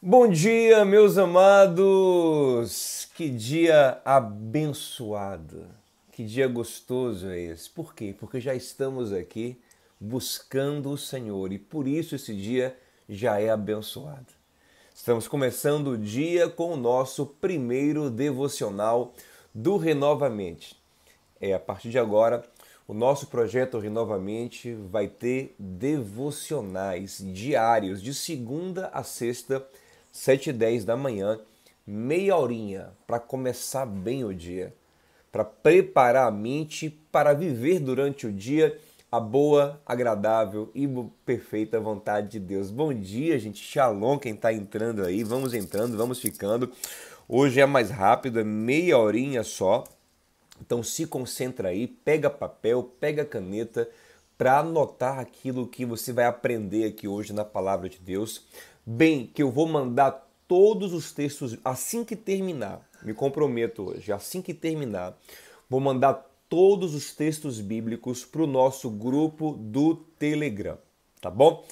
Bom dia, meus amados! Que dia abençoado! Que dia gostoso é esse! Por quê? Porque já estamos aqui buscando o Senhor e por isso esse dia já é abençoado. Estamos começando o dia com o nosso primeiro devocional do Renovamente. É a partir de agora o nosso projeto Renovamente vai ter devocionais diários de segunda a sexta 7 e 10 da manhã, meia horinha para começar bem o dia, para preparar a mente para viver durante o dia a boa, agradável e perfeita vontade de Deus. Bom dia, gente. Shalom, quem está entrando aí. Vamos entrando, vamos ficando. Hoje é mais rápido, é meia horinha só. Então se concentra aí, pega papel, pega caneta para anotar aquilo que você vai aprender aqui hoje na palavra de Deus. Bem, que eu vou mandar todos os textos assim que terminar. Me comprometo hoje, assim que terminar, vou mandar todos os textos bíblicos para o nosso grupo do Telegram, tá bom?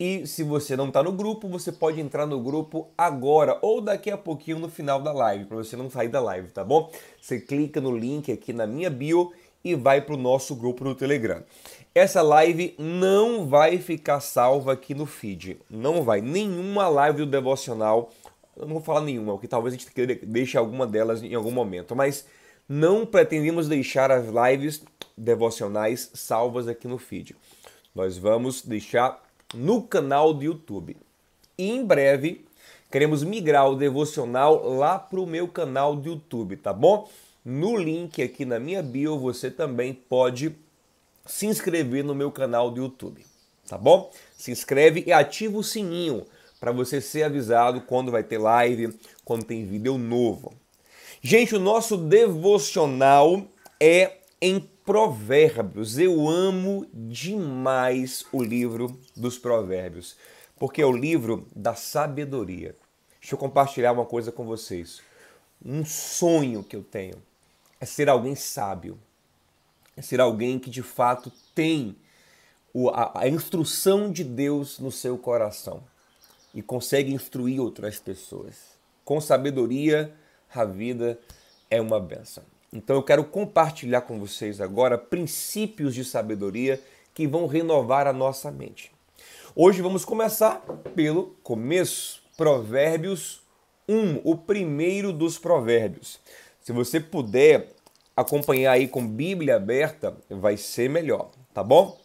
E se você não está no grupo, você pode entrar no grupo agora ou daqui a pouquinho no final da live, para você não sair da live, tá bom? Você clica no link aqui na minha bio e vai para o nosso grupo no Telegram. Essa live não vai ficar salva aqui no feed. Não vai. Nenhuma live do devocional. Eu não vou falar nenhuma, porque talvez a gente deixe alguma delas em algum momento. Mas não pretendemos deixar as lives devocionais salvas aqui no feed. Nós vamos deixar no canal do YouTube. E em breve queremos migrar o devocional lá para o meu canal do YouTube, tá bom? No link aqui na minha bio você também pode se inscrever no meu canal do YouTube, tá bom? Se inscreve e ativa o sininho para você ser avisado quando vai ter live, quando tem vídeo novo. Gente, o nosso devocional é em Provérbios. Eu amo demais o livro dos Provérbios, porque é o livro da sabedoria. Deixa eu compartilhar uma coisa com vocês. Um sonho que eu tenho é ser alguém sábio ser alguém que de fato tem a, instrução de Deus no seu coração e consegue instruir outras pessoas. Com sabedoria, a vida é uma benção. Então eu quero compartilhar com vocês agora princípios de sabedoria que vão renovar a nossa mente. Hoje vamos começar pelo começo, Provérbios 1, o primeiro dos provérbios. Se você puder acompanhar aí com Bíblia aberta, vai ser melhor, tá bom?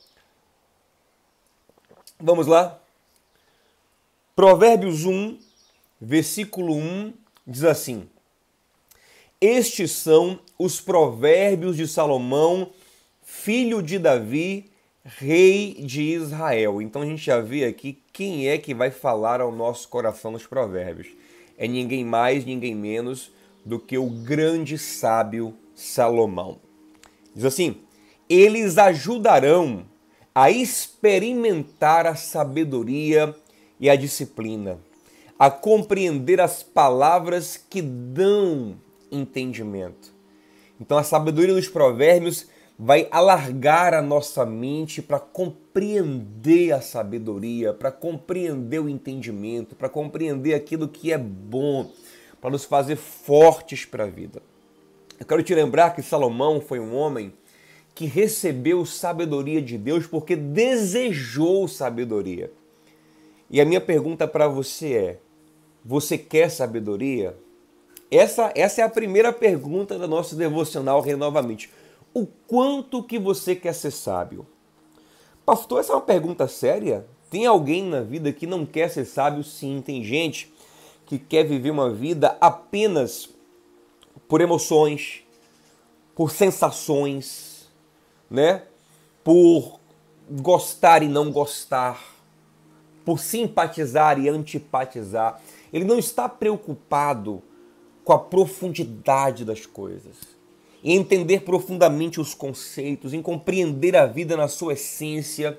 Vamos lá? Provérbios 1, versículo 1 diz assim: Estes são os provérbios de Salomão, filho de Davi, rei de Israel. Então a gente já vê aqui quem é que vai falar ao nosso coração nos provérbios. É ninguém mais, ninguém menos do que o grande sábio Salomão. Diz assim: eles ajudarão a experimentar a sabedoria e a disciplina, a compreender as palavras que dão entendimento. Então, a sabedoria dos provérbios vai alargar a nossa mente para compreender a sabedoria, para compreender o entendimento, para compreender aquilo que é bom, para nos fazer fortes para a vida. Eu quero te lembrar que Salomão foi um homem que recebeu sabedoria de Deus porque desejou sabedoria. E a minha pergunta para você é: você quer sabedoria? Essa, essa é a primeira pergunta do nosso devocional renovamente. O quanto que você quer ser sábio? Pastor, essa é uma pergunta séria? Tem alguém na vida que não quer ser sábio? Sim, tem gente que quer viver uma vida apenas por emoções, por sensações, né? Por gostar e não gostar, por simpatizar e antipatizar. Ele não está preocupado com a profundidade das coisas, em entender profundamente os conceitos, em compreender a vida na sua essência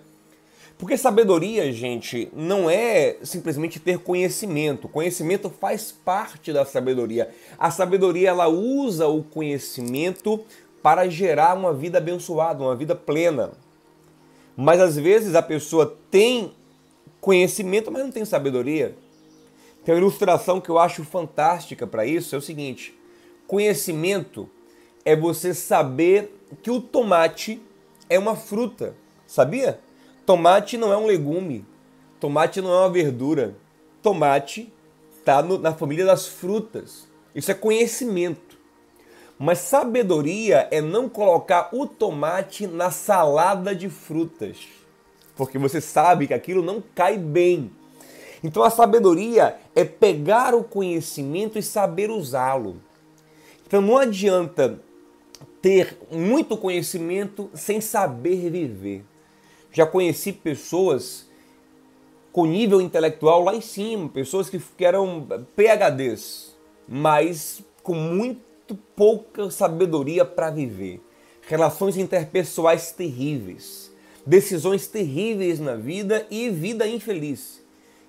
porque sabedoria, gente, não é simplesmente ter conhecimento. Conhecimento faz parte da sabedoria. A sabedoria ela usa o conhecimento para gerar uma vida abençoada, uma vida plena. Mas às vezes a pessoa tem conhecimento, mas não tem sabedoria. Tem uma ilustração que eu acho fantástica para isso, é o seguinte: conhecimento é você saber que o tomate é uma fruta, sabia? Tomate não é um legume, tomate não é uma verdura, tomate está na família das frutas. Isso é conhecimento. Mas sabedoria é não colocar o tomate na salada de frutas, porque você sabe que aquilo não cai bem. Então a sabedoria é pegar o conhecimento e saber usá-lo. Então não adianta ter muito conhecimento sem saber viver. Já conheci pessoas com nível intelectual lá em cima, pessoas que, eram PHDs, mas com muito pouca sabedoria para viver. Relações interpessoais terríveis, decisões terríveis na vida e vida infeliz.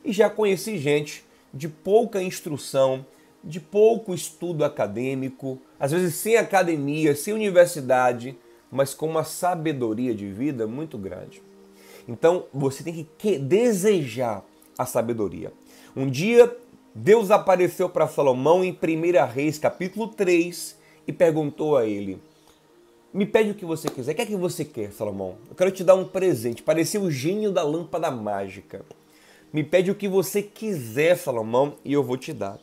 E já conheci gente de pouca instrução, de pouco estudo acadêmico, às vezes sem academia, sem universidade, mas com uma sabedoria de vida muito grande. Então você tem que desejar a sabedoria. Um dia Deus apareceu para Salomão em 1 Reis, capítulo 3, e perguntou a ele: Me pede o que você quiser. O que é que você quer, Salomão? Eu quero te dar um presente. Parecia o gênio da lâmpada mágica. Me pede o que você quiser, Salomão, e eu vou te dar.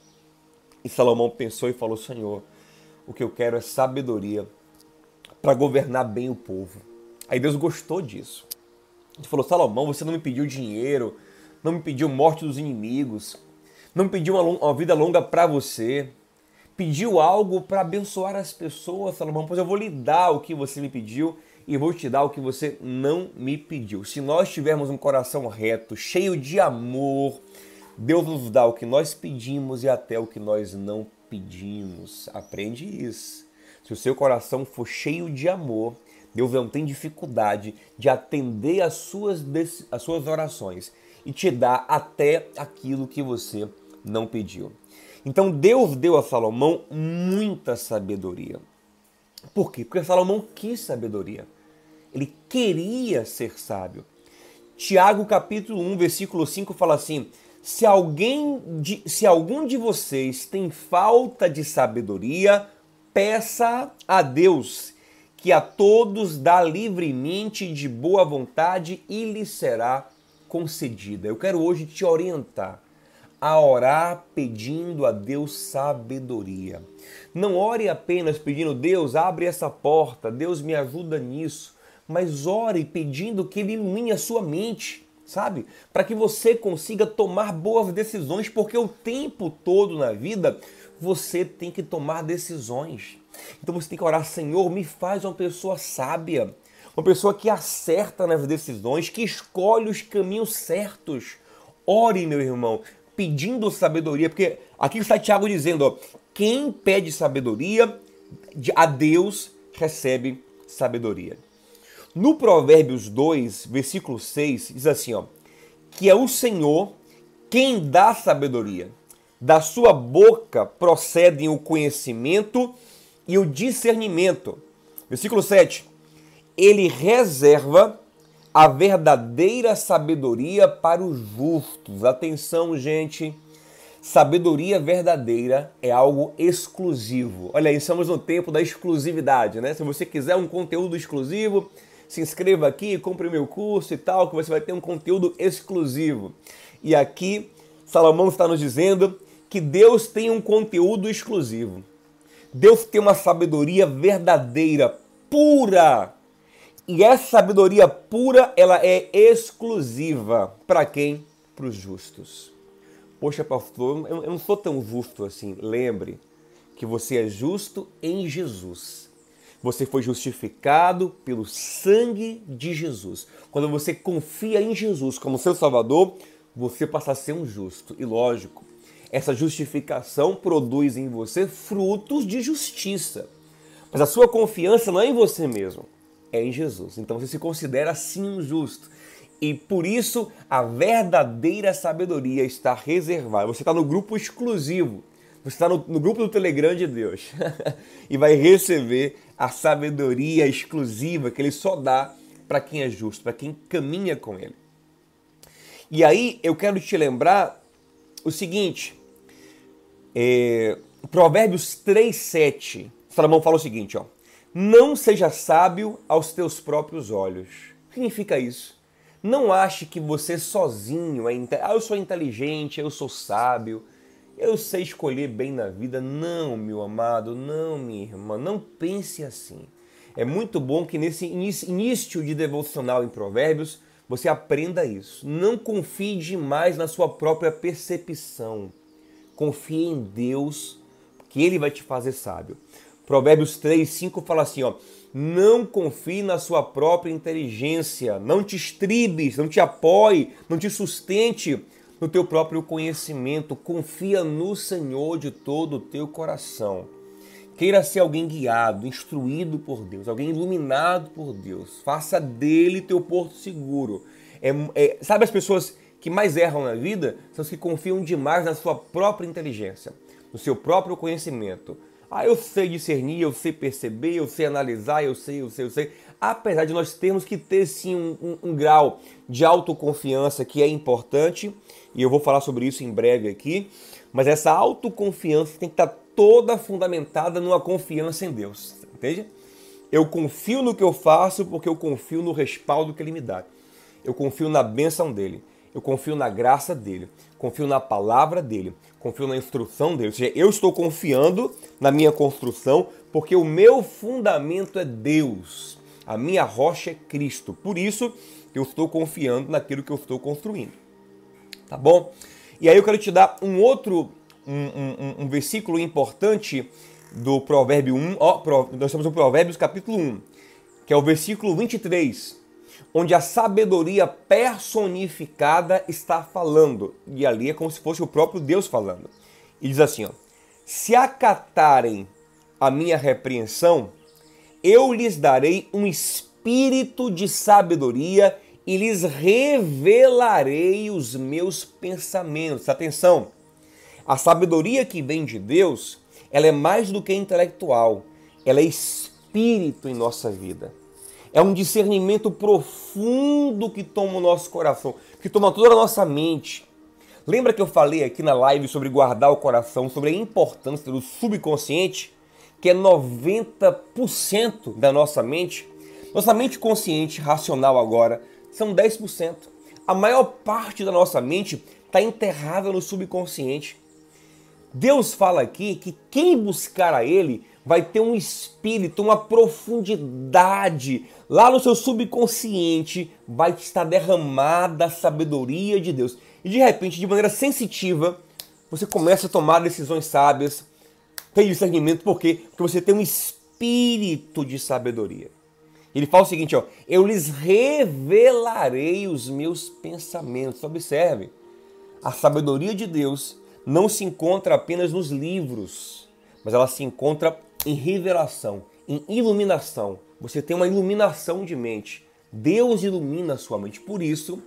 E Salomão pensou e falou: Senhor, o que eu quero é sabedoria para governar bem o povo. Aí Deus gostou disso. Ele falou: Salomão, você não me pediu dinheiro, não me pediu morte dos inimigos, não me pediu uma, uma vida longa para você, pediu algo para abençoar as pessoas, Salomão, pois eu vou lhe dar o que você me pediu e vou te dar o que você não me pediu. Se nós tivermos um coração reto, cheio de amor, Deus nos dá o que nós pedimos e até o que nós não pedimos. Aprende isso. Se o seu coração for cheio de amor, Deus não tem dificuldade de atender as suas, as suas orações e te dar até aquilo que você não pediu. Então Deus deu a Salomão muita sabedoria. Por quê? Porque Salomão quis sabedoria. Ele queria ser sábio. Tiago capítulo 1, versículo 5 fala assim: se alguém de, se algum de vocês tem falta de sabedoria, peça a Deus, que a todos dá livremente de boa vontade e lhe será concedida. Eu quero hoje te orientar a orar pedindo a Deus sabedoria. Não ore apenas pedindo, Deus, abre essa porta, Deus me ajuda nisso, mas ore pedindo que Ele ilumine a sua mente sabe? Para que você consiga tomar boas decisões, porque o tempo todo na vida você tem que tomar decisões. Então você tem que orar, Senhor, me faz uma pessoa sábia, uma pessoa que acerta nas decisões, que escolhe os caminhos certos. Ore, meu irmão, pedindo sabedoria, porque aqui está Tiago dizendo, ó, quem pede sabedoria a Deus recebe sabedoria. No Provérbios 2, versículo 6, diz assim, ó, que é o Senhor quem dá sabedoria. Da sua boca procedem o conhecimento e o discernimento. Versículo 7. Ele reserva a verdadeira sabedoria para os justos. Atenção, gente. Sabedoria verdadeira é algo exclusivo. Olha aí, estamos no tempo da exclusividade, né? Se você quiser um conteúdo exclusivo, se inscreva aqui, compre meu curso e tal, que você vai ter um conteúdo exclusivo. E aqui, Salomão está nos dizendo que Deus tem um conteúdo exclusivo. Deus tem uma sabedoria verdadeira, pura. E essa sabedoria pura, ela é exclusiva. Para quem? Para os justos. Poxa, pastor, eu não sou tão justo assim. Lembre que você é justo em Jesus. Você foi justificado pelo sangue de Jesus. Quando você confia em Jesus como seu Salvador, você passa a ser um justo. E lógico, essa justificação produz em você frutos de justiça. Mas a sua confiança não é em você mesmo, é em Jesus. Então você se considera assim justo. E por isso a verdadeira sabedoria está reservada. Você está no grupo exclusivo. Você está no, no grupo do Telegram de Deus. e vai receber a sabedoria exclusiva que ele só dá para quem é justo, para quem caminha com ele. E aí eu quero te lembrar o seguinte: É, Provérbios 3, 7. Salomão fala o seguinte, ó. Não seja sábio aos teus próprios olhos. O que significa isso? Não ache que você sozinho é ah, eu sou inteligente, eu sou sábio, eu sei escolher bem na vida. Não, meu amado, não, minha irmã, não pense assim. É muito bom que nesse início de devocional em Provérbios você aprenda isso. Não confie demais na sua própria percepção. Confie em Deus, que Ele vai te fazer sábio. Provérbios 3, 5 fala assim: ó, não confie na sua própria inteligência, não te estribes, não te apoie, não te sustente no teu próprio conhecimento. Confia no Senhor de todo o teu coração. Queira ser alguém guiado, instruído por Deus, alguém iluminado por Deus. Faça dele teu porto seguro. É, é, sabe as pessoas que mais erram na vida? São as que confiam demais na sua própria inteligência, no seu próprio conhecimento. Ah, eu sei discernir, eu sei perceber, eu sei analisar, eu sei, eu sei, eu sei. Apesar de nós termos que ter sim um, um, um grau de autoconfiança que é importante, e eu vou falar sobre isso em breve aqui, mas essa autoconfiança tem que estar toda fundamentada numa confiança em Deus, entende? Eu confio no que eu faço porque eu confio no respaldo que Ele me dá. Eu confio na bênção dele. Eu confio na graça dele. Confio na palavra dele. Confio na instrução dele. Ou seja, eu estou confiando na minha construção porque o meu fundamento é Deus. A minha rocha é Cristo. Por isso eu estou confiando naquilo que eu estou construindo. Tá bom? E aí eu quero te dar um outro um, um, um versículo importante do Provérbio 1. Ó, nós estamos no Provérbios capítulo 1, que é o versículo 23, onde a sabedoria personificada está falando. E ali é como se fosse o próprio Deus falando. E diz assim: ó, Se acatarem a minha repreensão, eu lhes darei um espírito de sabedoria e lhes revelarei os meus pensamentos. Atenção! A sabedoria que vem de Deus, ela é mais do que intelectual, ela é espírito em nossa vida. É um discernimento profundo que toma o nosso coração, que toma toda a nossa mente. Lembra que eu falei aqui na live sobre guardar o coração, sobre a importância do subconsciente, que é 90% da nossa mente? Nossa mente consciente, racional agora, são 10%. A maior parte da nossa mente está enterrada no subconsciente. Deus fala aqui que quem buscar a Ele vai ter um espírito, uma profundidade. Lá no seu subconsciente vai estar derramada a sabedoria de Deus. E de repente, de maneira sensitiva, você começa a tomar decisões sábias, tem discernimento, por quê? Porque você tem um espírito de sabedoria. Ele fala o seguinte, ó, eu lhes revelarei os meus pensamentos. Observe, a sabedoria de Deus não se encontra apenas nos livros, mas ela se encontra em revelação, em iluminação. Você tem uma iluminação de mente. Deus ilumina a sua mente. Por isso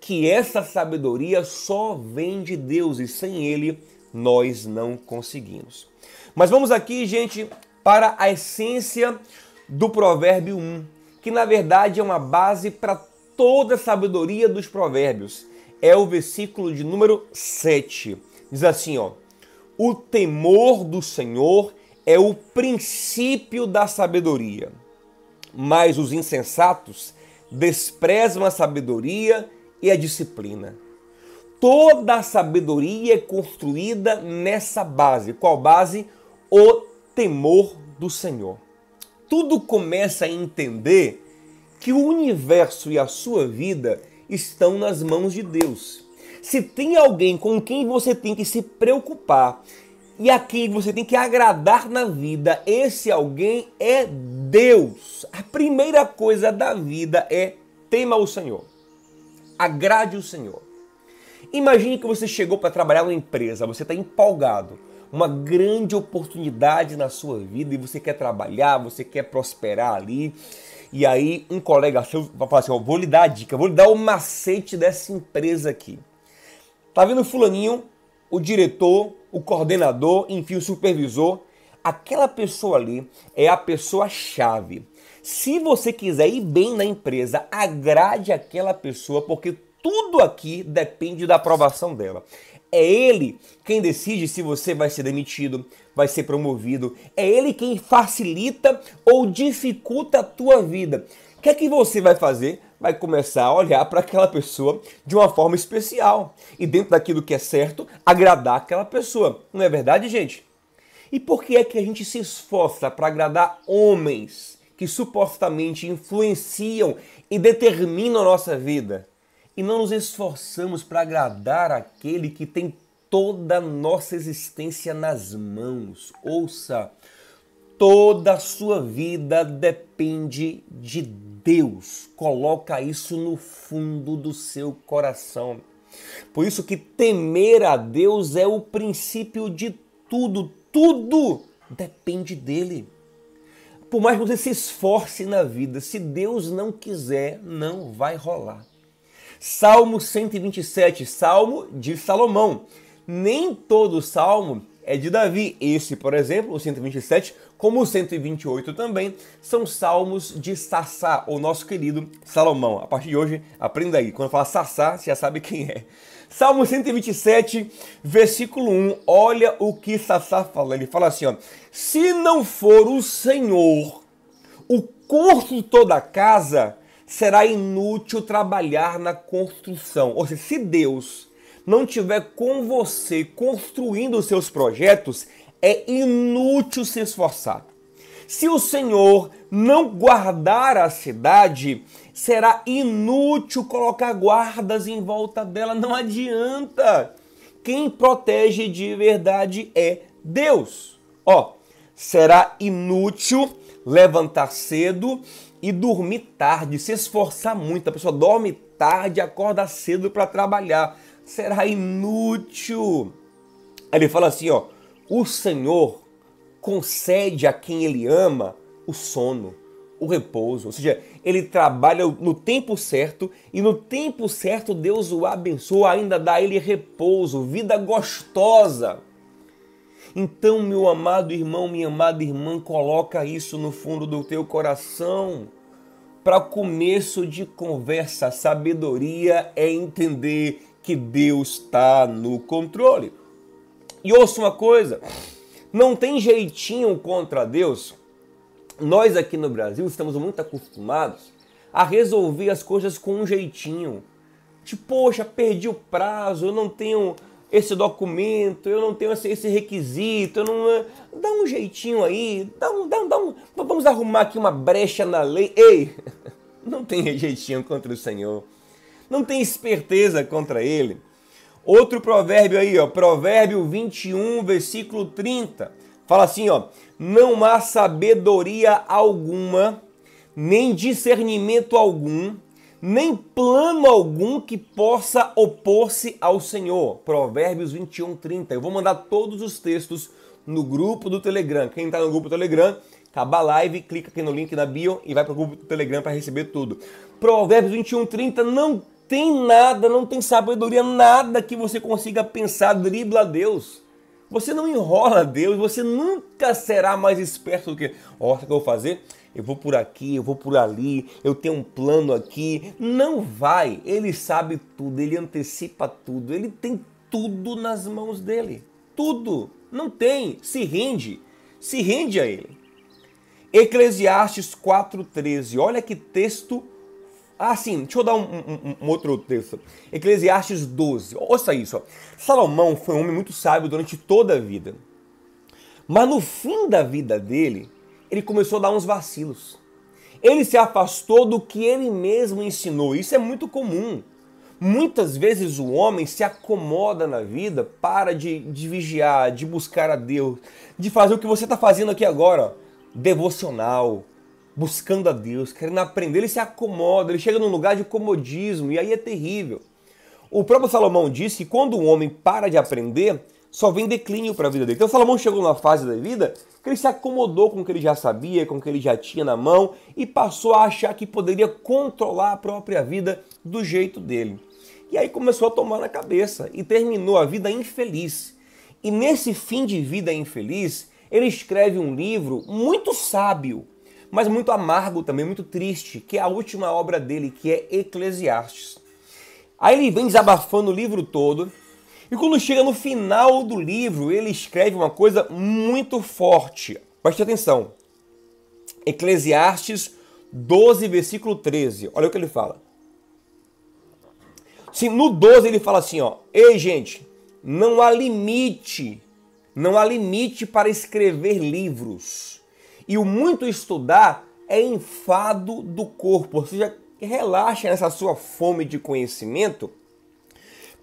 que essa sabedoria só vem de Deus e sem ele nós não conseguimos. Mas vamos aqui, gente, para a essência do provérbio 1, que na verdade é uma base para toda a sabedoria dos provérbios. É o versículo de número 7 Diz assim, ó: O temor do Senhor é o princípio da sabedoria, mas os insensatos desprezam a sabedoria e a disciplina. Toda a sabedoria é construída nessa base. Qual base? O temor do Senhor. Tudo começa a entender que o universo e a sua vida estão nas mãos de Deus. Se tem alguém com quem você tem que se preocupar e a quem você tem que agradar na vida, esse alguém é Deus. A primeira coisa da vida é tema o Senhor. Agrade o Senhor. Imagine que você chegou para trabalhar numa empresa, você está empolgado, uma grande oportunidade na sua vida e você quer trabalhar, você quer prosperar ali. E aí um colega seu vai falar assim, ó, vou lhe dar a dica, vou lhe dar o macete dessa empresa aqui. Tá vendo fulaninho, o diretor, o coordenador, enfim, o supervisor? Aquela pessoa ali é a pessoa chave. Se você quiser ir bem na empresa, agrade aquela pessoa, porque tudo aqui depende da aprovação dela. É ele quem decide se você vai ser demitido, vai ser promovido. É ele quem facilita ou dificulta a tua vida. O que é que você vai fazer? Vai começar a olhar para aquela pessoa de uma forma especial e dentro daquilo que é certo, agradar aquela pessoa. Não é verdade, gente? E por que é que a gente se esforça para agradar homens que supostamente influenciam e determinam a nossa vida? E não nos esforçamos para agradar aquele que tem toda a nossa existência nas mãos. Ouça, toda a sua vida depende de Deus. Coloca isso no fundo do seu coração. Por isso que temer a Deus é o princípio de tudo, tudo depende dele. Por mais que você se esforce na vida, se Deus não quiser, não vai rolar. Salmo 127, Salmo de Salomão. Nem todo salmo é de Davi. Esse, por exemplo, o 127, como o 128 também, são salmos de Sassá, o nosso querido Salomão. A partir de hoje, aprenda aí. Quando fala Sassá, você já sabe quem é. Salmo 127, versículo 1, olha o que Sassá fala. Ele fala assim: ó, se não for o Senhor o construtor da casa, será inútil trabalhar na construção. Ou seja, se Deus não tiver com você construindo os seus projetos, é inútil se esforçar. Se o Senhor não guardar a cidade, será inútil colocar guardas em volta dela. Não adianta. Quem protege de verdade é Deus. Ó, será inútil levantar cedo e dormir tarde, se esforçar muito. A pessoa dorme tarde, acorda cedo para trabalhar. Será inútil. Ele fala assim, ó: "O Senhor concede a quem ele ama o sono, o repouso. Ou seja, ele trabalha no tempo certo e no tempo certo Deus o abençoa, ainda dá a ele repouso, vida gostosa. Então, meu amado irmão, minha amada irmã, coloca isso no fundo do teu coração. Para começo de conversa, sabedoria é entender que Deus está no controle. E ouça uma coisa, não tem jeitinho contra Deus. Nós aqui no Brasil estamos muito acostumados a resolver as coisas com um jeitinho. Tipo, poxa, perdi o prazo, eu não tenho esse documento, eu não tenho esse requisito, eu não. Eh, dá um jeitinho aí, dá um, dá, dá um. Vamos arrumar aqui uma brecha na lei. Ei! Não tem jeitinho contra o Senhor. Não tem esperteza contra ele. Outro provérbio aí, ó, Provérbio 21, versículo 30. Fala assim, ó: "Não há sabedoria alguma, nem discernimento algum, nem plano algum que possa opor-se ao Senhor." Provérbios 21, 30. Eu vou mandar todos os textos no grupo do Telegram. Quem está no grupo do Telegram, acaba a live, clica aqui no link na bio e vai para o grupo do Telegram para receber tudo. Provérbios 21, 30 não tem nada, não tem sabedoria, nada que você consiga pensar dribla a Deus. Você não enrola Deus, você nunca será mais esperto do que, ó, oh, o que eu vou fazer? Eu vou por aqui, eu vou por ali, eu tenho um plano aqui. Não vai, ele sabe tudo, ele antecipa tudo, ele tem tudo nas mãos dele. Tudo. Não tem, se rende, se rende a ele. Eclesiastes 4,13, olha que texto ah, sim, deixa eu dar um, um, um, outro texto. Eclesiastes 12. Ouça isso. Ó. Salomão foi um homem muito sábio durante toda a vida. Mas no fim da vida dele, ele começou a dar uns vacilos. Ele se afastou do que ele mesmo ensinou. Isso é muito comum. Muitas vezes o homem se acomoda na vida, para de, de vigiar, de buscar a Deus, de fazer o que você está fazendo aqui agora, devocional, buscando a Deus, querendo aprender, ele se acomoda, ele chega num lugar de comodismo e aí é terrível. O próprio Salomão disse que quando um homem para de aprender, só vem declínio para a vida dele. Então Salomão chegou numa fase da vida que ele se acomodou com o que ele já sabia, com o que ele já tinha na mão e passou a achar que poderia controlar a própria vida do jeito dele. E aí começou a tomar na cabeça e terminou a vida infeliz. E nesse fim de vida infeliz, ele escreve um livro muito sábio, mas muito amargo também, muito triste, que é a última obra dele, que é Eclesiastes. Aí ele vem desabafando o livro todo, E quando chega no final do livro, ele escreve uma coisa muito forte. Preste atenção. Eclesiastes 12, versículo 13. Olha o que ele fala. Sim, no 12 ele fala assim, ó: "Ei, gente, não há limite, não há limite para escrever livros. E o muito estudar é enfado do corpo, ou seja, relaxa nessa sua fome de conhecimento,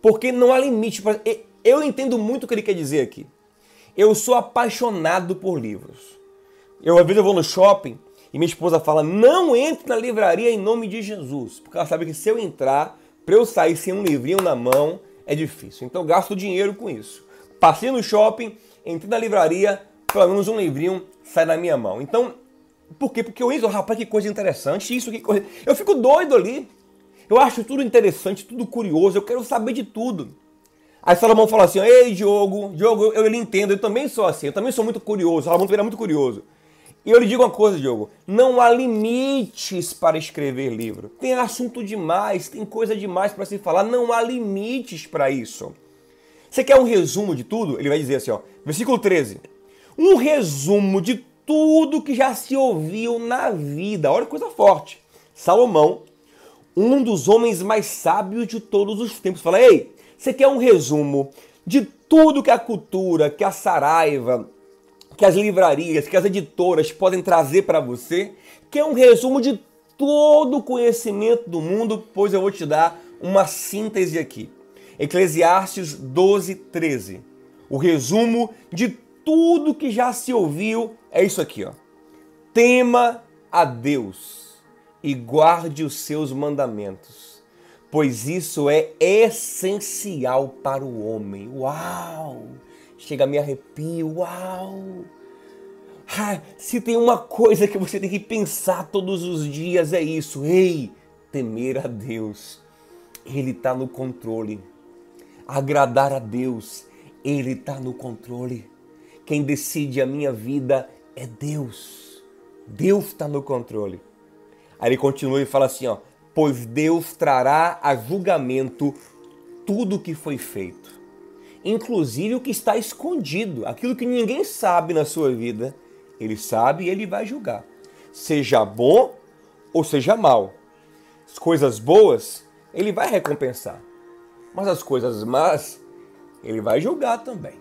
porque não há limite. Para... Eu entendo muito o que ele quer dizer aqui. Eu sou apaixonado por livros. Eu, às vezes, eu vou no shopping e minha esposa fala: não entre na livraria em nome de Jesus. Porque ela sabe que se eu entrar, para eu sair sem um livrinho na mão, é difícil. Então eu gasto dinheiro com isso. Passei no shopping, entrei na livraria, pelo menos um livrinho sai na minha mão. Então, por quê? Porque eu entro, rapaz, que coisa interessante, isso, que coisa. Eu fico doido ali. Eu acho tudo interessante, tudo curioso, eu quero saber de tudo. Aí Salomão fala assim: Ei, Diogo, Diogo, eu, eu entendo, eu também sou assim, eu também sou muito curioso. Salomão também era muito curioso. E eu lhe digo uma coisa, Diogo: não há limites para escrever livro. Tem assunto demais, tem coisa demais para se falar, não há limites para isso. Você quer um resumo de tudo? Ele vai dizer assim, ó, versículo 13. Um resumo de tudo que já se ouviu na vida. Olha que coisa forte. Salomão, um dos homens mais sábios de todos os tempos, fala: Ei, você quer um resumo de tudo que a cultura, que a Saraiva, que as livrarias, que as editoras podem trazer para você, que é um resumo de todo o conhecimento do mundo, pois eu vou te dar uma síntese aqui. Eclesiastes 12, 13. O resumo de tudo que já se ouviu é isso aqui, ó. Tema a Deus e guarde os seus mandamentos, pois isso é essencial para o homem. Uau! chega a me arrepio, uau! Ah, se tem uma coisa que você tem que pensar todos os dias é isso, ei, temer a Deus. Ele está no controle. Agradar a Deus, Ele está no controle. Quem decide a minha vida é Deus. Deus está no controle. Aí ele continua e fala assim, ó, pois Deus trará a julgamento tudo o que foi feito inclusive o que está escondido, aquilo que ninguém sabe na sua vida, ele sabe e ele vai julgar. Seja bom ou seja mal. As coisas boas, ele vai recompensar. Mas as coisas más, ele vai julgar também.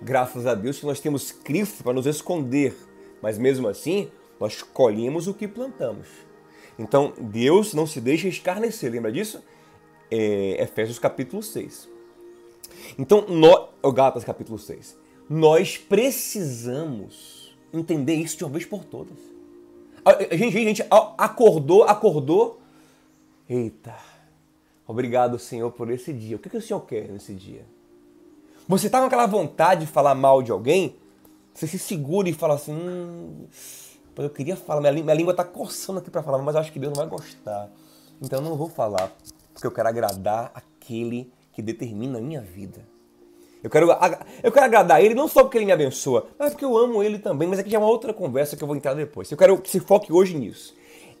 Graças a Deus que nós temos Cristo para nos esconder, mas mesmo assim, nós colhemos o que plantamos. Então, Deus não se deixa escarnecer, lembra disso? É, Efésios capítulo 6. Então, nós, Gálatas capítulo 6, nós precisamos entender isso de uma vez por todas. A gente, a gente acordou, acordou. Eita, obrigado, Senhor, por esse dia. O que, que o Senhor quer nesse dia? Você está com aquela vontade de falar mal de alguém? Você se segura e fala assim: hum, eu queria falar, minha, minha língua está coçando aqui para falar, mas eu acho que Deus não vai gostar. Então eu não vou falar, porque eu quero agradar aquele que determina a minha vida. Eu quero, eu quero agradar ele não só porque ele me abençoa, mas porque eu amo ele também. Mas aqui já é uma outra conversa que eu vou entrar depois. Eu quero que se foque hoje nisso.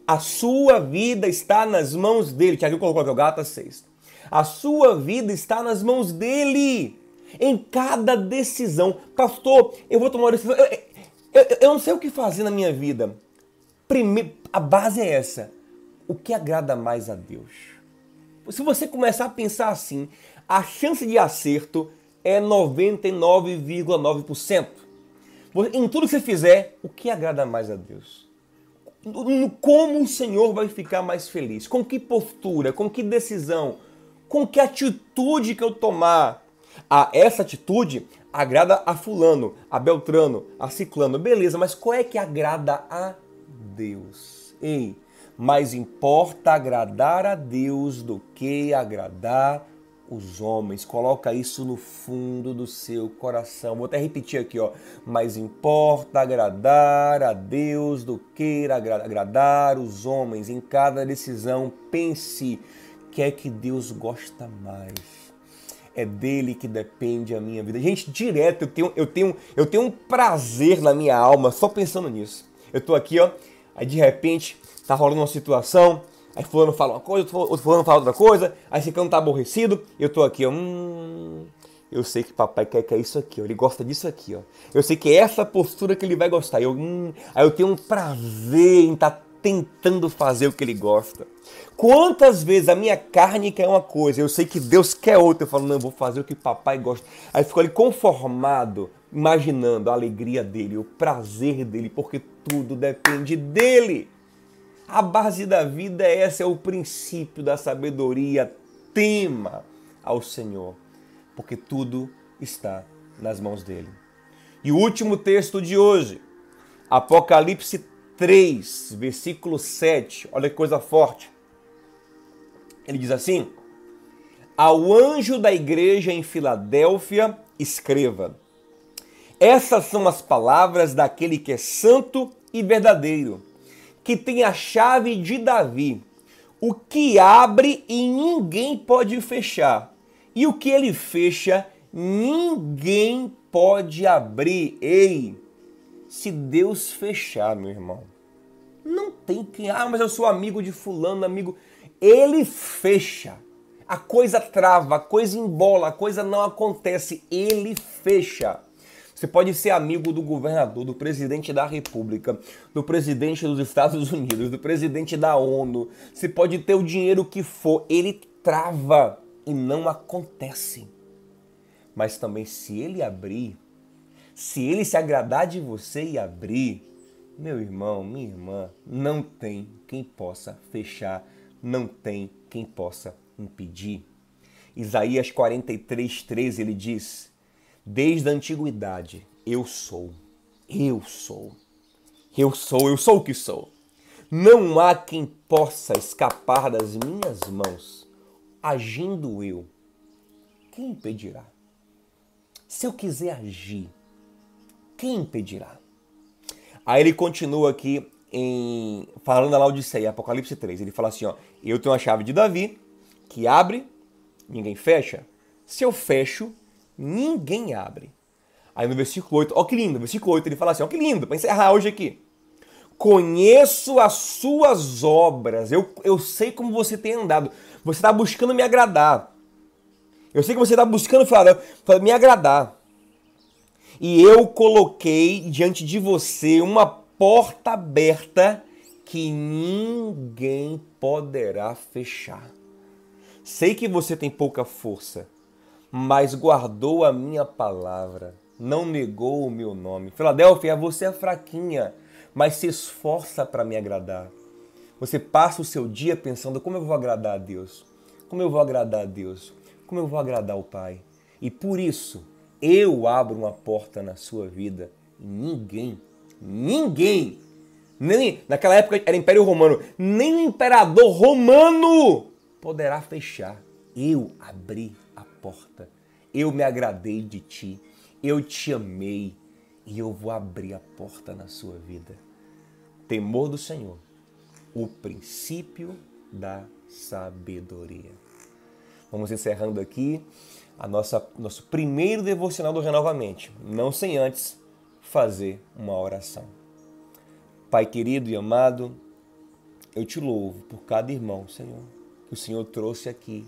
A sua vida está nas mãos dele. Tiago colocou aqui o Gata 6. A sua vida está nas mãos dele. Em cada decisão. Pastor, eu vou tomar uma decisão. Eu, eu, eu não sei o que fazer na minha vida. Primeiro, a base é essa. O que agrada mais a Deus? Se você começar a pensar assim, a chance de acerto é 99,9%. Em tudo que você fizer, o que agrada mais a Deus? Como o Senhor vai ficar mais feliz? Com que postura? Com que decisão? Com que atitude que eu tomar? Ah, essa atitude agrada a fulano, a Beltrano, a Ciclano. Beleza, mas qual é que agrada a Deus? Ei, mais importa agradar a Deus do que agradar os homens. Coloca isso no fundo do seu coração. Vou até repetir aqui, ó. Mais importa agradar a Deus do que agradar os homens. Em cada decisão, pense que é que Deus gosta mais. É dele que depende a minha vida. Gente, direto eu tenho, eu tenho, eu tenho um prazer na minha alma só pensando nisso. Eu tô aqui, ó, aí de repente tá rolando uma situação, aí fulano fala uma coisa, outro fulano fala outra coisa, aí esse cano tá aborrecido, eu tô aqui, hum, eu sei que papai quer que é isso aqui, ó. ele gosta disso aqui, ó. Eu sei que é essa postura que ele vai gostar. Eu, hum, aí eu tenho um prazer em estar tá tentando fazer o que ele gosta. Quantas vezes a minha carne quer uma coisa, eu sei que Deus quer outra, eu falo, não, eu vou fazer o que papai gosta. Aí fico ali conformado, imaginando a alegria dele, o prazer dele, porque tudo depende dele. A base da vida é essa, é o princípio da sabedoria. Tema ao Senhor, porque tudo está nas mãos dele. E o último texto de hoje, Apocalipse 3, versículo 7. Olha que coisa forte. Ele diz assim: Ao anjo da igreja em Filadélfia, escreva: Essas são as palavras daquele que é santo e verdadeiro, que tem a chave de Davi, o que abre e ninguém pode fechar, e o que ele fecha, ninguém pode abrir. Ei, se Deus fechar, meu irmão, não tem quem. Ah, mas eu sou amigo de Fulano, amigo ele fecha. A coisa trava, a coisa embola, a coisa não acontece, ele fecha. Você pode ser amigo do governador, do presidente da República, do presidente dos Estados Unidos, do presidente da ONU. Você pode ter o dinheiro que for, ele trava e não acontece. Mas também, se ele abrir, se ele se agradar de você e abrir, meu irmão, minha irmã, não tem quem possa fechar não tem quem possa impedir. Isaías 43, 13, ele diz: Desde a antiguidade eu sou, eu sou, eu sou, eu sou o que sou. Não há quem possa escapar das minhas mãos. Agindo eu, quem impedirá? Se eu quiser agir, quem impedirá? Aí ele continua aqui em falando da Laodiceia, Apocalipse 3, ele fala assim, ó, eu tenho a chave de Davi, que abre, ninguém fecha. Se eu fecho, ninguém abre. Aí no versículo 8, ó que lindo, versículo 8 ele fala assim, ó que lindo, para encerrar hoje aqui. Conheço as suas obras, eu, eu sei como você tem andado. Você está buscando me agradar. Eu sei que você está buscando falar, me agradar. E eu coloquei diante de você uma porta aberta que ninguém poderá fechar. Sei que você tem pouca força, mas guardou a minha palavra, não negou o meu nome. Filadélfia, você é fraquinha, mas se esforça para me agradar. Você passa o seu dia pensando como eu vou agradar a Deus, como eu vou agradar a Deus, como eu vou agradar o Pai. E por isso eu abro uma porta na sua vida ninguém Ninguém, nem naquela época era Império Romano, nem o imperador romano poderá fechar. Eu abri a porta. Eu me agradei de ti. Eu te amei e eu vou abrir a porta na sua vida. Temor do Senhor, o princípio da sabedoria. Vamos encerrando aqui a nossa nosso primeiro devocional do Renovamente, não sem antes fazer uma oração. Pai querido e amado, eu te louvo por cada irmão, Senhor, que o Senhor trouxe aqui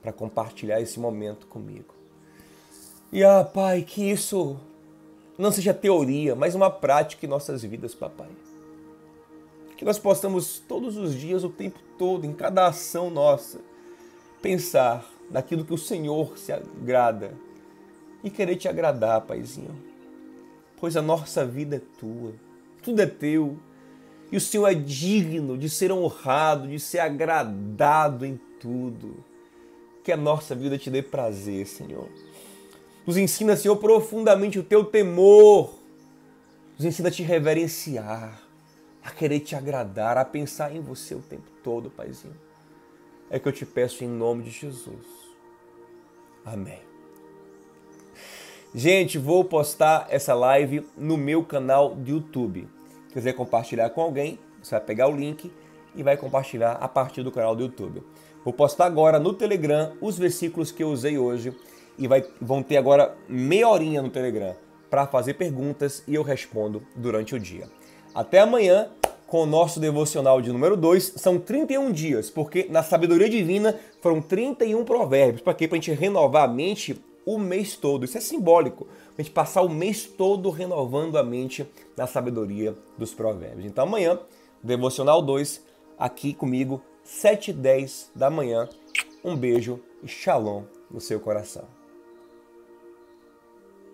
para compartilhar esse momento comigo. E ah, Pai, que isso não seja teoria, mas uma prática em nossas vidas, papai. Que nós possamos todos os dias, o tempo todo, em cada ação nossa, pensar naquilo que o Senhor se agrada e querer te agradar, Paizinho pois a nossa vida é tua, tudo é teu. E o Senhor é digno de ser honrado, de ser agradado em tudo. Que a nossa vida te dê prazer, Senhor. Nos ensina, Senhor, profundamente o teu temor. Nos ensina a te reverenciar, a querer te agradar, a pensar em você o tempo todo, Paizinho. É que eu te peço em nome de Jesus. Amém. Gente, vou postar essa live no meu canal do YouTube. Se quiser compartilhar com alguém, você vai pegar o link e vai compartilhar a partir do canal do YouTube. Vou postar agora no Telegram os versículos que eu usei hoje e vai, vão ter agora meia horinha no Telegram para fazer perguntas e eu respondo durante o dia. Até amanhã com o nosso devocional de número 2. São 31 dias, porque na sabedoria divina foram 31 provérbios. Para quê? Para a gente renovar a mente o mês todo. Isso é simbólico. A gente passar o mês todo renovando a mente na sabedoria dos provérbios. Então amanhã, Devocional 2, aqui comigo, 7 e 10 da manhã. Um beijo e shalom no seu coração.